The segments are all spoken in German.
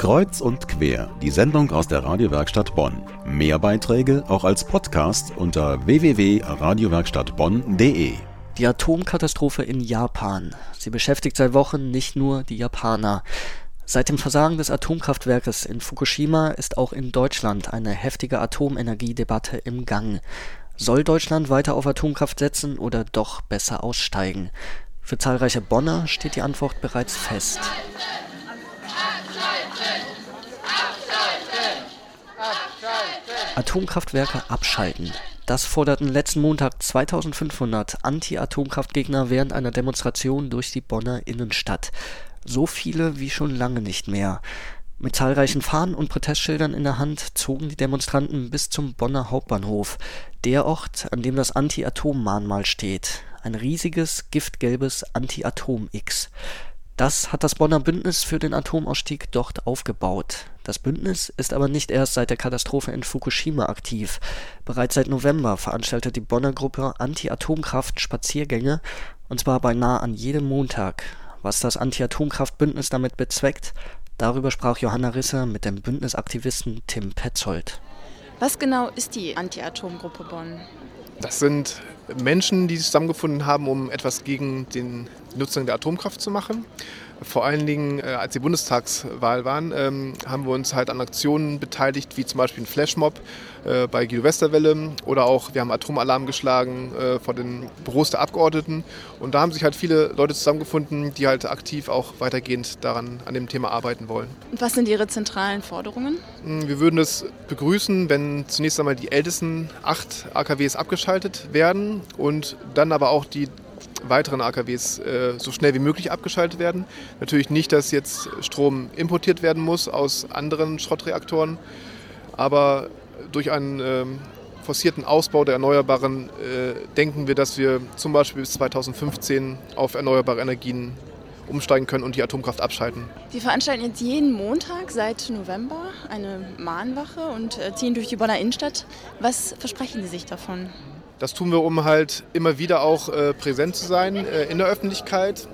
Kreuz und quer, die Sendung aus der Radiowerkstatt Bonn. Mehr Beiträge auch als Podcast unter www.radiowerkstattbonn.de. Die Atomkatastrophe in Japan. Sie beschäftigt seit Wochen nicht nur die Japaner. Seit dem Versagen des Atomkraftwerkes in Fukushima ist auch in Deutschland eine heftige Atomenergiedebatte im Gang. Soll Deutschland weiter auf Atomkraft setzen oder doch besser aussteigen? Für zahlreiche Bonner steht die Antwort bereits fest. Atomkraftwerke abschalten. Das forderten letzten Montag 2500 Anti-Atomkraftgegner während einer Demonstration durch die Bonner Innenstadt. So viele wie schon lange nicht mehr. Mit zahlreichen Fahnen und Protestschildern in der Hand zogen die Demonstranten bis zum Bonner Hauptbahnhof, der Ort, an dem das Anti-Atom-Mahnmal steht. Ein riesiges, giftgelbes Anti-Atom-X. Das hat das Bonner Bündnis für den Atomausstieg dort aufgebaut. Das Bündnis ist aber nicht erst seit der Katastrophe in Fukushima aktiv. Bereits seit November veranstaltet die Bonner Gruppe Anti-Atomkraft Spaziergänge, und zwar beinahe an jedem Montag. Was das Anti-Atomkraft-Bündnis damit bezweckt, darüber sprach Johanna Risse mit dem Bündnisaktivisten Tim Petzold. Was genau ist die Anti-Atom-Gruppe Bonn? Das sind Menschen, die sich zusammengefunden haben, um etwas gegen die Nutzung der Atomkraft zu machen. Vor allen Dingen, äh, als die Bundestagswahl waren, ähm, haben wir uns halt an Aktionen beteiligt, wie zum Beispiel ein Flashmob äh, bei Guido Westerwelle oder auch wir haben Atomalarm geschlagen äh, vor den Büros der Abgeordneten. Und da haben sich halt viele Leute zusammengefunden, die halt aktiv auch weitergehend daran an dem Thema arbeiten wollen. Und was sind Ihre zentralen Forderungen? Hm, wir würden es begrüßen, wenn zunächst einmal die ältesten acht AKWs abgeschaltet werden und dann aber auch die weiteren AKWs äh, so schnell wie möglich abgeschaltet werden. Natürlich nicht, dass jetzt Strom importiert werden muss aus anderen Schrottreaktoren, aber durch einen ähm, forcierten Ausbau der Erneuerbaren äh, denken wir, dass wir zum Beispiel bis 2015 auf erneuerbare Energien umsteigen können und die Atomkraft abschalten. Sie veranstalten jetzt jeden Montag seit November eine Mahnwache und äh, ziehen durch die Bonner Innenstadt. Was versprechen Sie sich davon? Das tun wir, um halt immer wieder auch äh, präsent zu sein äh, in der Öffentlichkeit,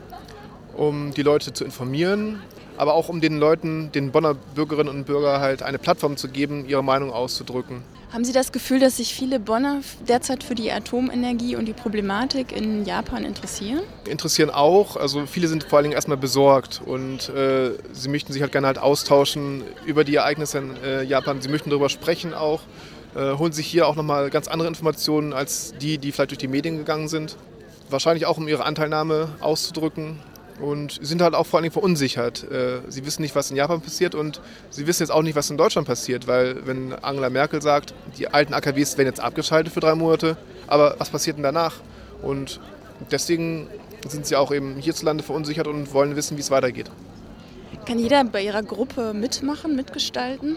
um die Leute zu informieren, aber auch um den Leuten, den Bonner Bürgerinnen und Bürgern halt eine Plattform zu geben, ihre Meinung auszudrücken. Haben Sie das Gefühl, dass sich viele Bonner derzeit für die Atomenergie und die Problematik in Japan interessieren? Interessieren auch. Also viele sind vor allen Dingen erstmal besorgt und äh, sie möchten sich halt gerne halt austauschen über die Ereignisse in äh, Japan. Sie möchten darüber sprechen auch äh, holen sich hier auch nochmal ganz andere Informationen als die, die vielleicht durch die Medien gegangen sind. Wahrscheinlich auch, um ihre Anteilnahme auszudrücken. Und sind halt auch vor allen Dingen verunsichert. Äh, sie wissen nicht, was in Japan passiert und sie wissen jetzt auch nicht, was in Deutschland passiert, weil wenn Angela Merkel sagt, die alten AKWs werden jetzt abgeschaltet für drei Monate, aber was passiert denn danach? Und deswegen sind sie auch eben hierzulande verunsichert und wollen wissen, wie es weitergeht. Kann jeder bei Ihrer Gruppe mitmachen, mitgestalten?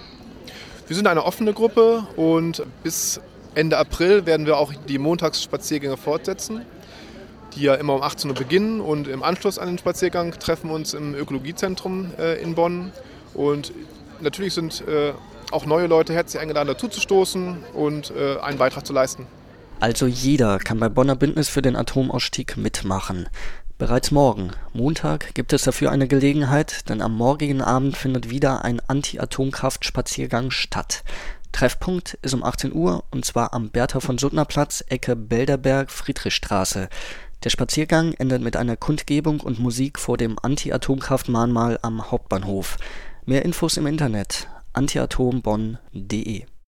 Wir sind eine offene Gruppe und bis Ende April werden wir auch die Montagsspaziergänge fortsetzen, die ja immer um 18 Uhr beginnen und im Anschluss an den Spaziergang treffen wir uns im Ökologiezentrum äh, in Bonn. Und natürlich sind äh, auch neue Leute herzlich eingeladen, dazu zu stoßen und äh, einen Beitrag zu leisten. Also jeder kann bei Bonner Bündnis für den Atomausstieg mitmachen. Bereits morgen, Montag, gibt es dafür eine Gelegenheit, denn am morgigen Abend findet wieder ein Anti-Atomkraft-Spaziergang statt. Treffpunkt ist um 18 Uhr und zwar am Bertha von Suttner Platz, Ecke Belderberg-Friedrichstraße. Der Spaziergang endet mit einer Kundgebung und Musik vor dem Anti-Atomkraft-Mahnmal am Hauptbahnhof. Mehr Infos im Internet antiatombonn.de